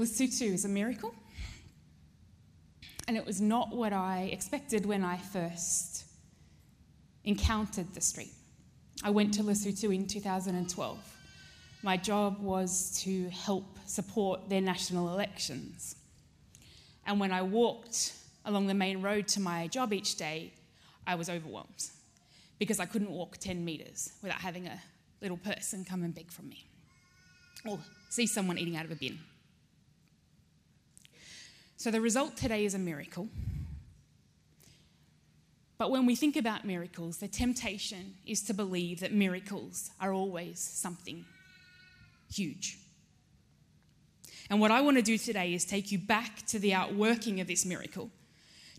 Lesotho is a miracle. And it was not what I expected when I first encountered the street. I went to Lesotho in 2012. My job was to help support their national elections. And when I walked along the main road to my job each day, I was overwhelmed because I couldn't walk 10 metres without having a little person come and beg from me or see someone eating out of a bin. So the result today is a miracle. But when we think about miracles, the temptation is to believe that miracles are always something huge. And what I want to do today is take you back to the outworking of this miracle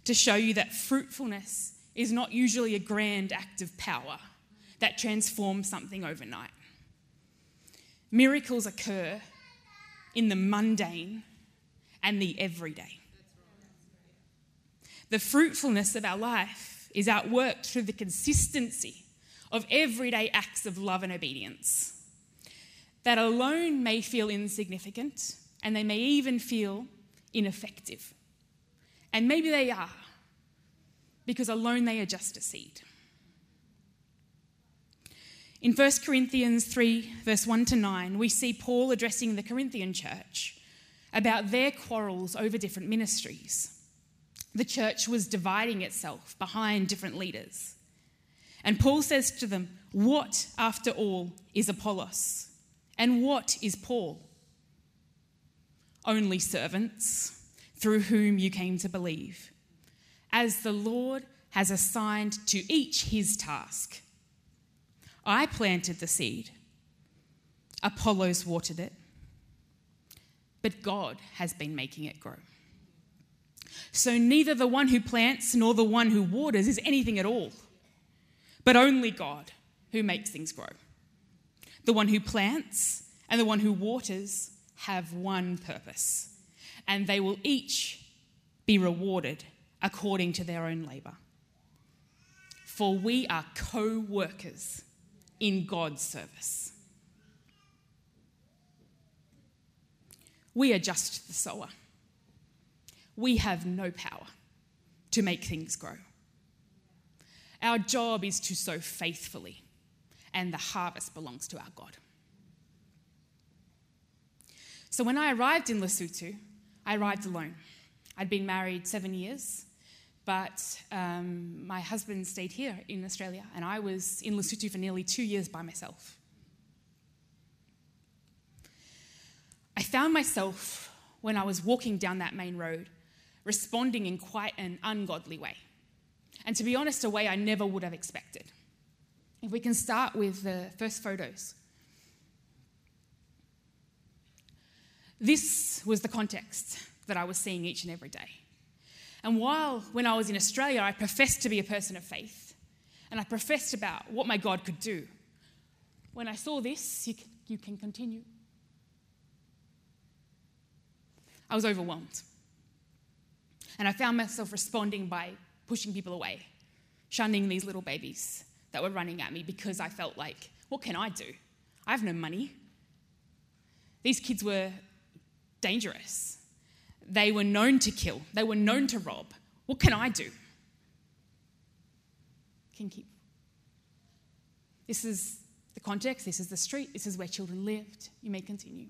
to show you that fruitfulness is not usually a grand act of power that transforms something overnight. Miracles occur in the mundane and the everyday. The fruitfulness of our life is outworked through the consistency of everyday acts of love and obedience that alone may feel insignificant and they may even feel ineffective. And maybe they are, because alone they are just a seed. In 1 Corinthians 3, verse 1 to 9, we see Paul addressing the Corinthian church about their quarrels over different ministries. The church was dividing itself behind different leaders. And Paul says to them, What, after all, is Apollos? And what is Paul? Only servants through whom you came to believe, as the Lord has assigned to each his task. I planted the seed, Apollos watered it, but God has been making it grow. So neither the one who plants nor the one who waters is anything at all, but only God who makes things grow. The one who plants and the one who waters have one purpose, and they will each be rewarded according to their own labour. For we are co workers in God's service. We are just the sower. We have no power to make things grow. Our job is to sow faithfully, and the harvest belongs to our God. So when I arrived in Lesotho, I arrived alone. I'd been married seven years but um, my husband stayed here in Australia, and I was in Lesotho for nearly two years by myself. Found myself, when I was walking down that main road, responding in quite an ungodly way. And to be honest, a way I never would have expected. If we can start with the first photos. This was the context that I was seeing each and every day. And while, when I was in Australia, I professed to be a person of faith and I professed about what my God could do, when I saw this, you can, continue. I was overwhelmed. And I found myself responding by pushing people away, shunning these little babies that were running at me because I felt like, what can I do? I have no money. These kids were dangerous. They were known to kill, they were known to rob. What can I do? Can keep. This is the context, this is the street, this is where children lived. You may continue.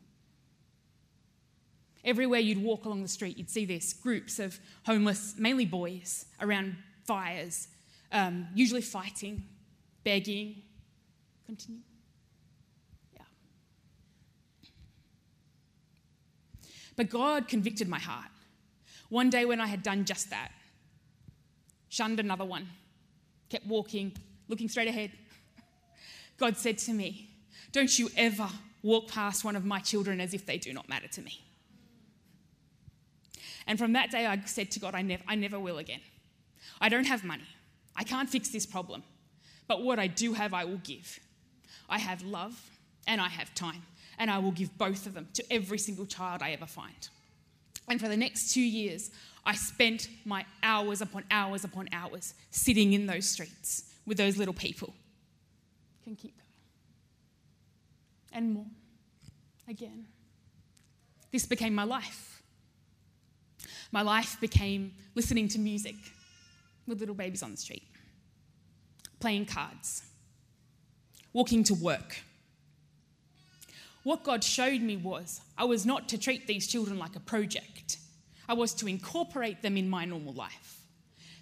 Everywhere you'd walk along the street, you'd see this groups of homeless, mainly boys, around fires, um, usually fighting, begging. Continue. Yeah. But God convicted my heart. One day when I had done just that, shunned another one, kept walking, looking straight ahead, God said to me, Don't you ever walk past one of my children as if they do not matter to me. And from that day, I said to God, I never, I never will again. I don't have money. I can't fix this problem. But what I do have, I will give. I have love and I have time and I will give both of them to every single child I ever find. And for the next two years, I spent my hours upon hours upon hours sitting in those streets with those little people. Can keep going. And more. Again. this became my life. My life became listening to music with little babies on the street, playing cards, walking to work. What God showed me was I was not to treat these children like a project, I was to incorporate them in my normal life.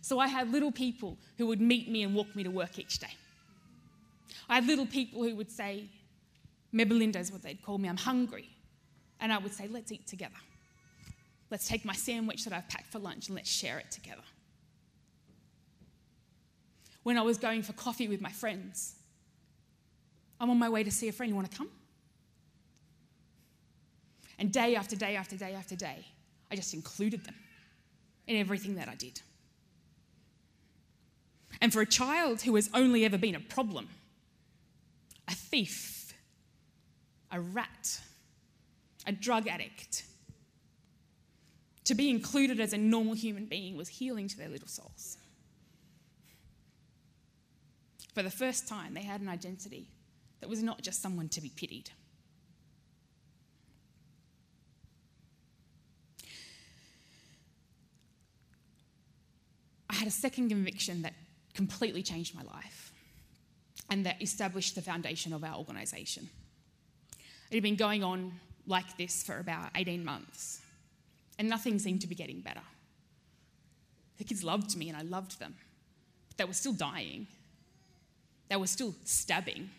So I had little people who would meet me and walk me to work each day. I had little people who would say, Mebelinda is what they'd call me, I'm hungry. And I would say, let's eat together. Let's take my sandwich that I've packed for lunch and let's share it together. When I was going for coffee with my friends, I'm on my way to see a friend. You want to come? And day after day after day after day, I just included them in everything that I did. And for a child who has only ever been a problem, a thief, a rat, a drug addict, to be included as a normal human being was healing to their little souls. For the first time, they had an identity that was not just someone to be pitied. I had a second conviction that completely changed my life and that established the foundation of our organisation. It had been going on like this for about 18 months, and nothing seemed to be getting better. The kids loved me and I loved them, but they were still dying. They were still stabbing.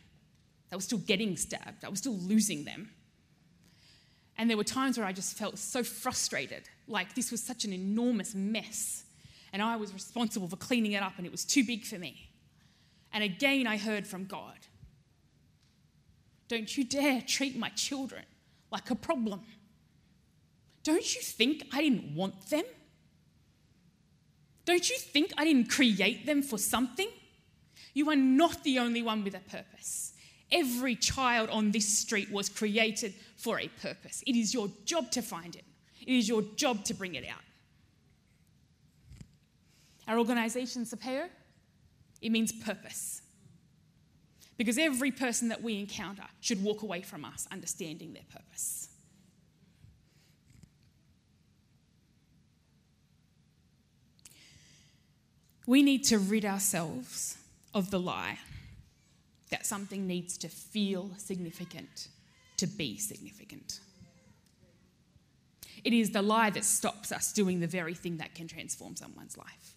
They were still getting stabbed. I was still losing them. And there were times where I just felt so frustrated, like this was such an enormous mess, and I was responsible for cleaning it up, and it was too big for me. And again, I heard from God Don't you dare treat my children like a problem. Don't you think I didn't want them? Don't you think I didn't create them for something? You are not the only one with a purpose. Every child on this street was created for a purpose. It is your job to find it, it is your job to bring it out. Our organisation, Sepheo, it means purpose. Because every person that we encounter should walk away from us understanding their purpose. We need to rid ourselves of the lie that something needs to feel significant to be significant. It is the lie that stops us doing the very thing that can transform someone's life.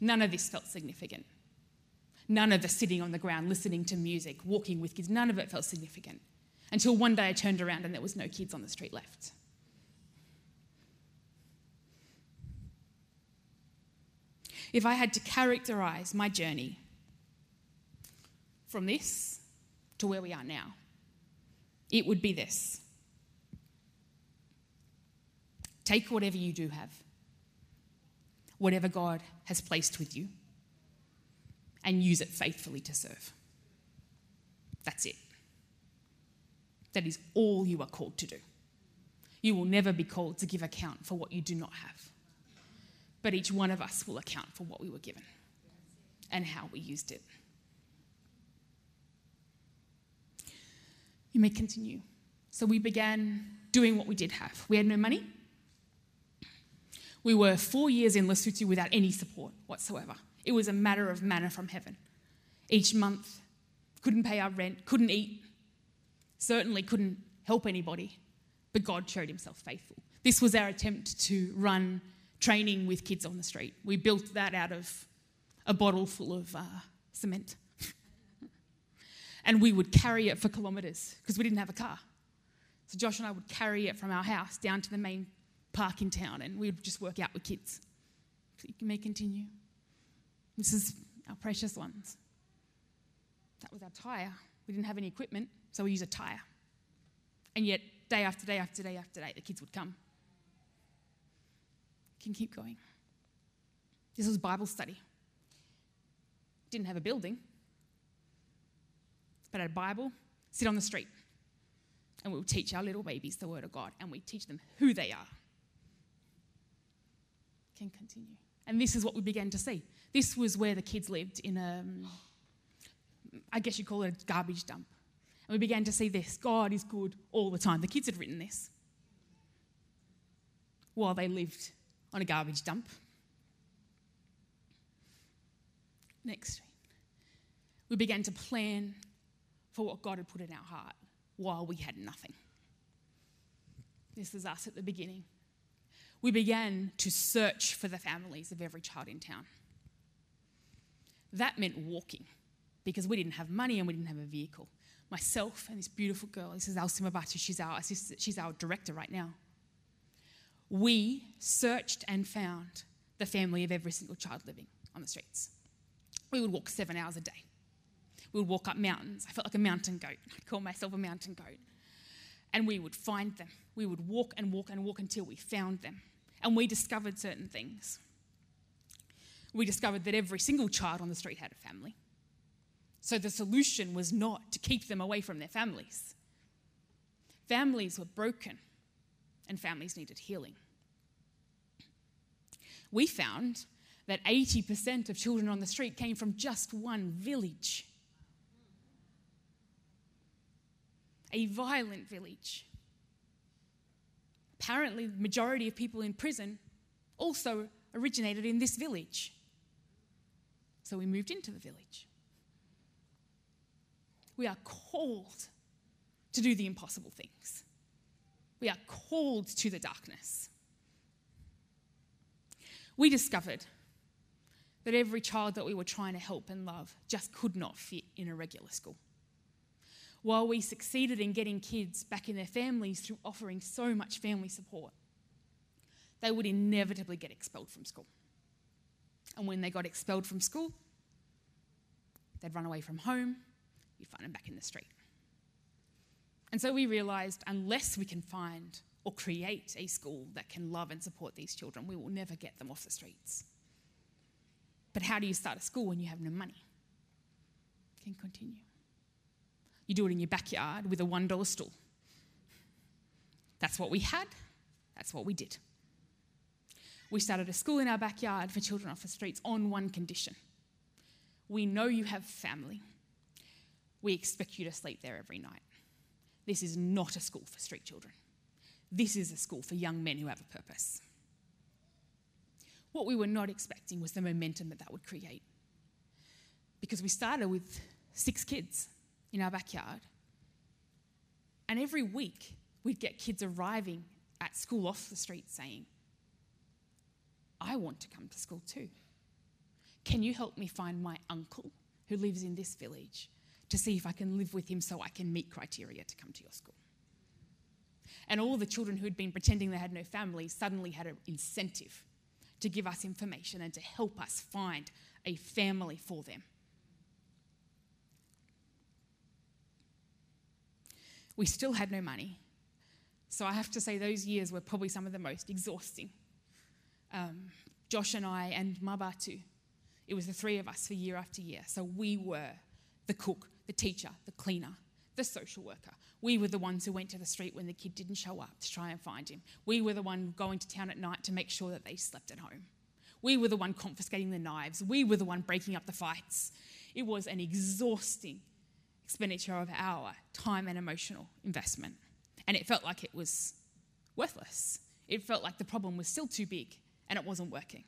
None of this felt significant. None of the sitting on the ground, listening to music, walking with kids, none of it felt significant. Until one day I turned around and there was no kids on the street left. If I had to characterize my journey from this to where we are now, it would be this take whatever you do have, whatever God has placed with you, and use it faithfully to serve. That's it. That is all you are called to do. You will never be called to give account for what you do not have. But each one of us will account for what we were given and how we used it. You may continue. So we began doing what we did have. We had no money. We were four years in Lesotho without any support whatsoever. It was a matter of manna from heaven. Each month, couldn't pay our rent, couldn't eat, certainly couldn't help anybody, but God showed himself faithful. This was our attempt to run training with kids on the street. We built that out of a bottle full of uh, cement and we would carry it for kilometres because we didn't have a car. So Josh and I would carry it from our house down to the main park in town, and we'd just work out with kids. You may continue. This is our precious ones. That was our tyre. We didn't have any equipment, so we used a tyre. And yet, day after day after day after day, the kids would come. Can keep going. This was Bible study. Didn't have a building, but had a Bible, sit on the street. And we'll teach our little babies the Word of God and we teach them who they are. Can continue. And this is what we began to see. This was where the kids lived in a, I guess you'd call it a garbage dump. And we began to see this God is good all the time. The kids had written this. while they lived on a garbage dump. Next. We began to plan for what God had put in our heart while we had nothing. This is us at the beginning. We began to search for the families of every child in town. That meant walking because we didn't have money and we didn't have a vehicle. Myself and this beautiful girl, this is Elsie Mabatu, she's our assistant, she's our director right now. We searched and found the family of every single child living on the streets. We would walk seven hours a day. We would walk up mountains. I felt like a mountain goat. I'd call myself a mountain goat. And we would find them. We would walk and walk and walk until we found them. And we discovered certain things. We discovered that every single child on the street had a family. So the solution was not to keep them away from their families. Families were broken and families needed healing. We found that 80% of children on the street came from just one village. A violent village. Apparently, the majority of people in prison also originated in this village. So we moved into the village. We are called to do the impossible things. We are called to the darkness. We discovered that every child that we were trying to help and love just could not fit in a regular school. While we succeeded in getting kids back in their families through offering so much family support, they would inevitably get expelled from school. And when they got expelled from school, they'd run away from home, you'd find them back in the street. And so we realised unless we can find or create a school that can love and support these children, we will never get them off the streets. But how do you start a school when you have no money? Can continue. You do it in your backyard with a $1 stool. That's what we had, that's what we did. We started a school in our backyard for children off the streets on one condition. We know you have family. We expect you to sleep there every night. This is not a school for street children. This is a school for young men who have a purpose. What we were not expecting was the momentum that that would create. Because we started with six kids in our backyard, and every week we'd get kids arriving at school off the street saying, I want to come to school too. Can you help me find my uncle who lives in this village to see if I can live with him so I can meet criteria to come to your school? And all the children who had been pretending they had no family suddenly had an incentive to give us information and to help us find a family for them. We still had no money. So I have to say, those years were probably some of the most exhausting. Um, Josh and I and Mabatu, it was the three of us for year after year. So we were the cook, the teacher, the cleaner, the social worker. We were the ones who went to the street when the kid didn't show up to try and find him. We were the one going to town at night to make sure that they slept at home. We were the one confiscating the knives. We were the one breaking up the fights. It was an exhausting expenditure of our time and emotional investment. And it felt like it was worthless. It felt like the problem was still too big and it wasn't working.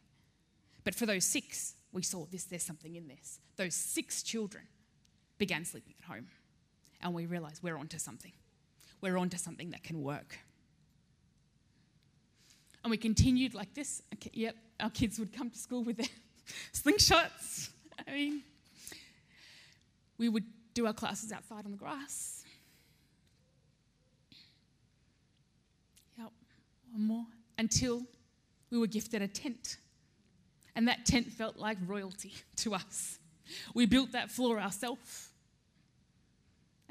But for those six, we saw this, there's something in this. Those six children began sleeping at home and we realized we're onto something. We're onto something that can work. And we continued like this. Okay, yep, our kids would come to school with their slingshots. I mean, we would do our classes outside on the grass. Yep, one more. Until we were gifted a tent. And that tent felt like royalty to us. We built that floor ourselves.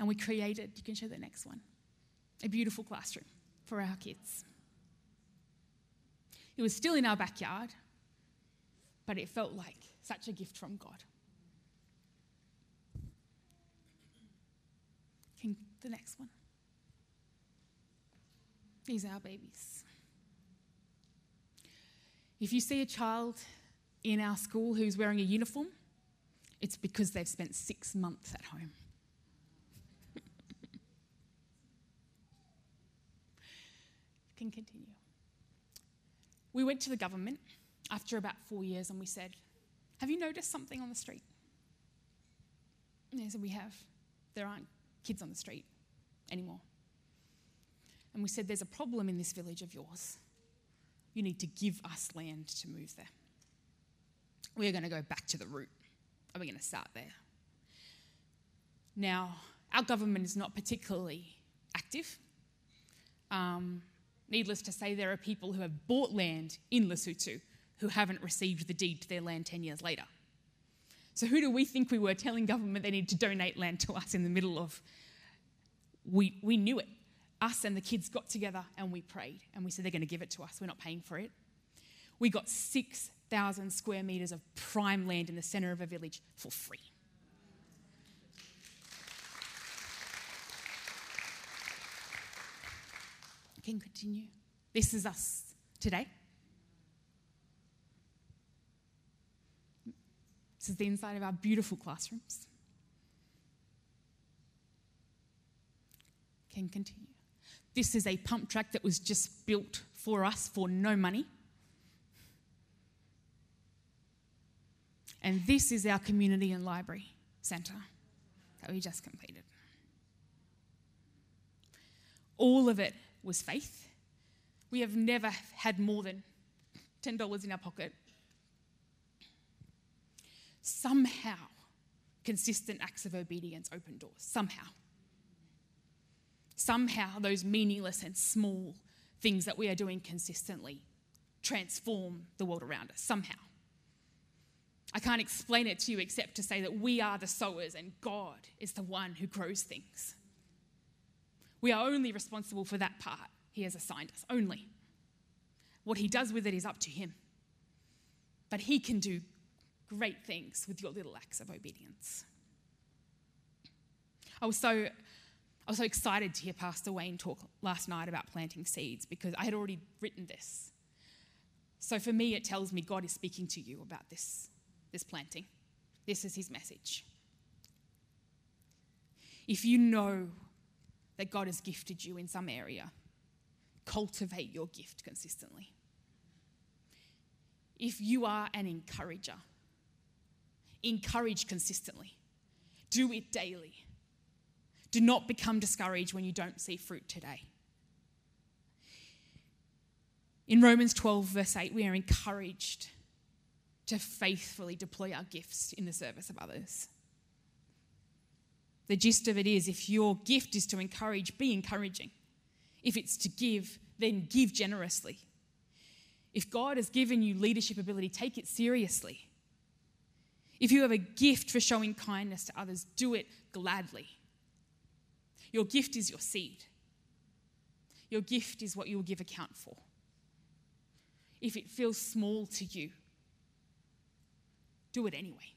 And we created, you can show the next one, a beautiful classroom for our kids. It was still in our backyard, but it felt like such a gift from God. Can, the next one. These are our babies. If you see a child in our school who's wearing a uniform, it's because they've spent six months at home. Can continue. we went to the government after about four years and we said, Have you noticed something on the street? And they said, We have. There aren't kids on the street anymore. And we said, There's a problem in this village of yours. You need to give us land to move there. We're going to go back to the root. Are we going to start there? Now, our government is not particularly active. Um, needless to say, there are people who have bought land in Lesotho who haven't received the deed to their land 10 years later. So, who do we think we were telling government they need to donate land to us in the middle of? We, we knew it. Us and the kids got together and we prayed and we said they're going to give it to us. We're not paying for it. We got 6,000 square metres of prime land in the centre of a village for free. Can continue. This is us today. This is the inside of our beautiful classrooms. Can continue. This is a pump track that was just built for us for no money. And this is our community and library centre that we just completed. All of it was faith. We have never had more than $10 in our pocket. Somehow, consistent acts of obedience open doors. Somehow. Somehow, those meaningless and small things that we are doing consistently transform the world around us. Somehow. I can't explain it to you except to say that we are the sowers and God is the one who grows things. We are only responsible for that part He has assigned us, only. What He does with it is up to Him. But He can do great things with your little acts of obedience. I was so I was so excited to hear Pastor Wayne talk last night about planting seeds because I had already written this. So for me, it tells me God is speaking to you about this, this planting. This is his message. If you know that God has gifted you in some area, cultivate your gift consistently. If you are an encourager, encourage consistently, do it daily. Do not become discouraged when you don't see fruit today. In Romans 12, verse 8, we are encouraged to faithfully deploy our gifts in the service of others. The gist of it is if your gift is to encourage, be encouraging. If it's to give, then give generously. If God has given you leadership ability, take it seriously. If you have a gift for showing kindness to others, do it gladly. Your gift is your seed. Your gift is what you will give account for. If it feels small to you, do it anyway.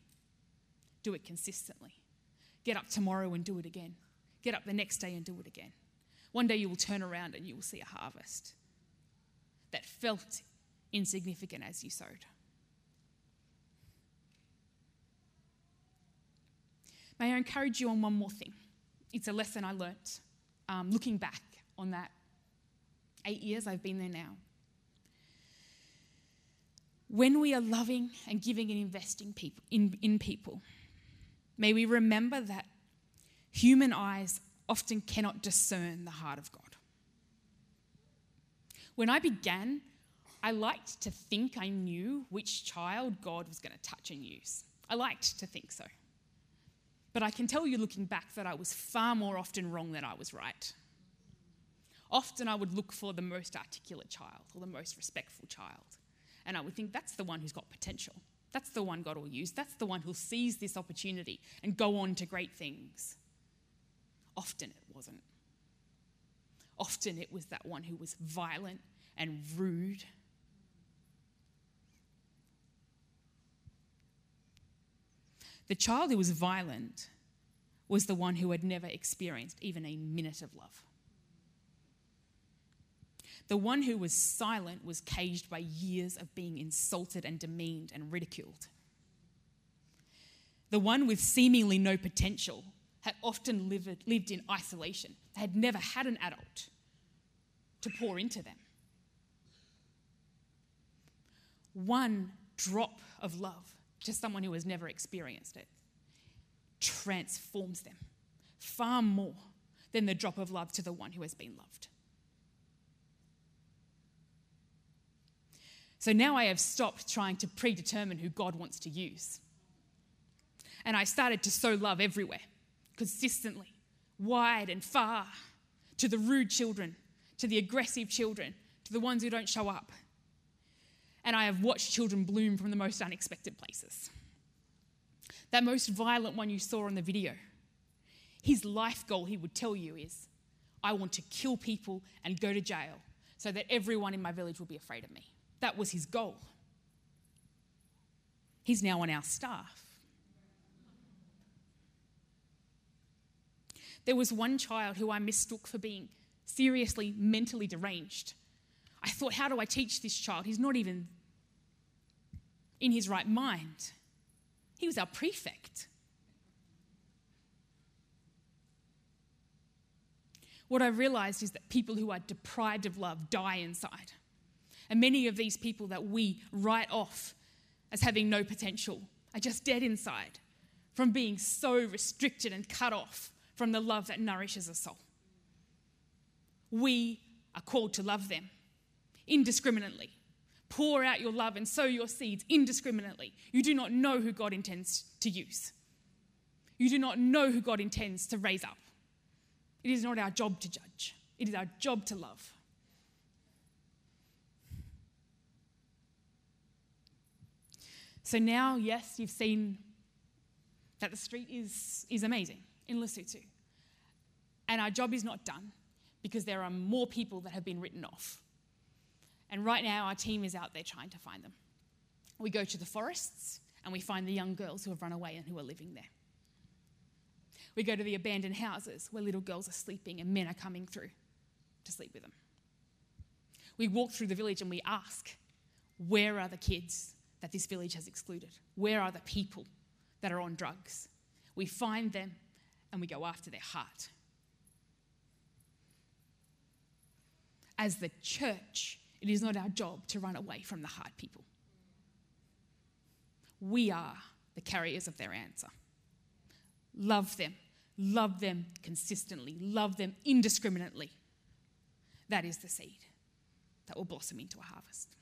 Do it consistently. Get up tomorrow and do it again. Get up the next day and do it again. One day you will turn around and you will see a harvest that felt insignificant as you sowed. May I encourage you on one more thing? It's a lesson I learnt um, looking back on that eight years I've been there now. When we are loving and giving and investing people, in, in people, May we remember that human eyes often cannot discern the heart of God. When I began, I liked to think I knew which child God was going to touch and use. I liked to think so. But I can tell you looking back that I was far more often wrong than I was right. Often I would look for the most articulate child or the most respectful child, and I would think that's the one who's got potential. That's the one God will use. That's the one who'll seize this opportunity and go on to great things. Often it wasn't. Often it was that one who was violent and rude. The child who was violent was the one who had never experienced even a minute of love. The one who was silent was caged by years of being insulted and demeaned and ridiculed. The one with seemingly no potential had often lived, lived in isolation. They had never had an adult to pour into them. one drop of love to someone who has never experienced it transforms them far more than the drop of love to the one who has been loved. So now I have stopped trying to predetermine who God wants to use. And I started to sow love everywhere, consistently, wide and far, to the rude children, to the aggressive children, to the ones who don't show up. And I have watched children bloom from the most unexpected places. That most violent one you saw on the video, his life goal, he would tell you, is I want to kill people and go to jail so that everyone in my village will be afraid of me. That was his goal. He's now on our staff. There was one child who I mistook for being seriously mentally deranged. I thought, how do I teach this child? He's not even in his right mind. He was our prefect. What I realized is that people who are deprived of love die inside. And many of these people that we write off as having no potential are just dead inside from being so restricted and cut off from the love that nourishes a soul. We are called to love them indiscriminately. Pour out your love and sow your seeds indiscriminately. You do not know who God intends to use. You do not know who God intends to raise up. It is not our job to judge, it is our job to love. So now, yes, you've seen that the street is, is amazing in Lesotho. And our job is not done because there are more people that have been written off. And right now, our team is out there trying to find them. We go to the forests and we find the young girls who have run away and who are living there. We go to the abandoned houses where little girls are sleeping and men are coming through to sleep with them. We walk through the village and we ask, where are the kids that this village has excluded? Where are the people that are on drugs? We find them and we go after their heart. As the church, it is not our job to run away from the hard people. We are the carriers of their answer. Love them, love them consistently, love them indiscriminately. That is the seed that will blossom into a harvest.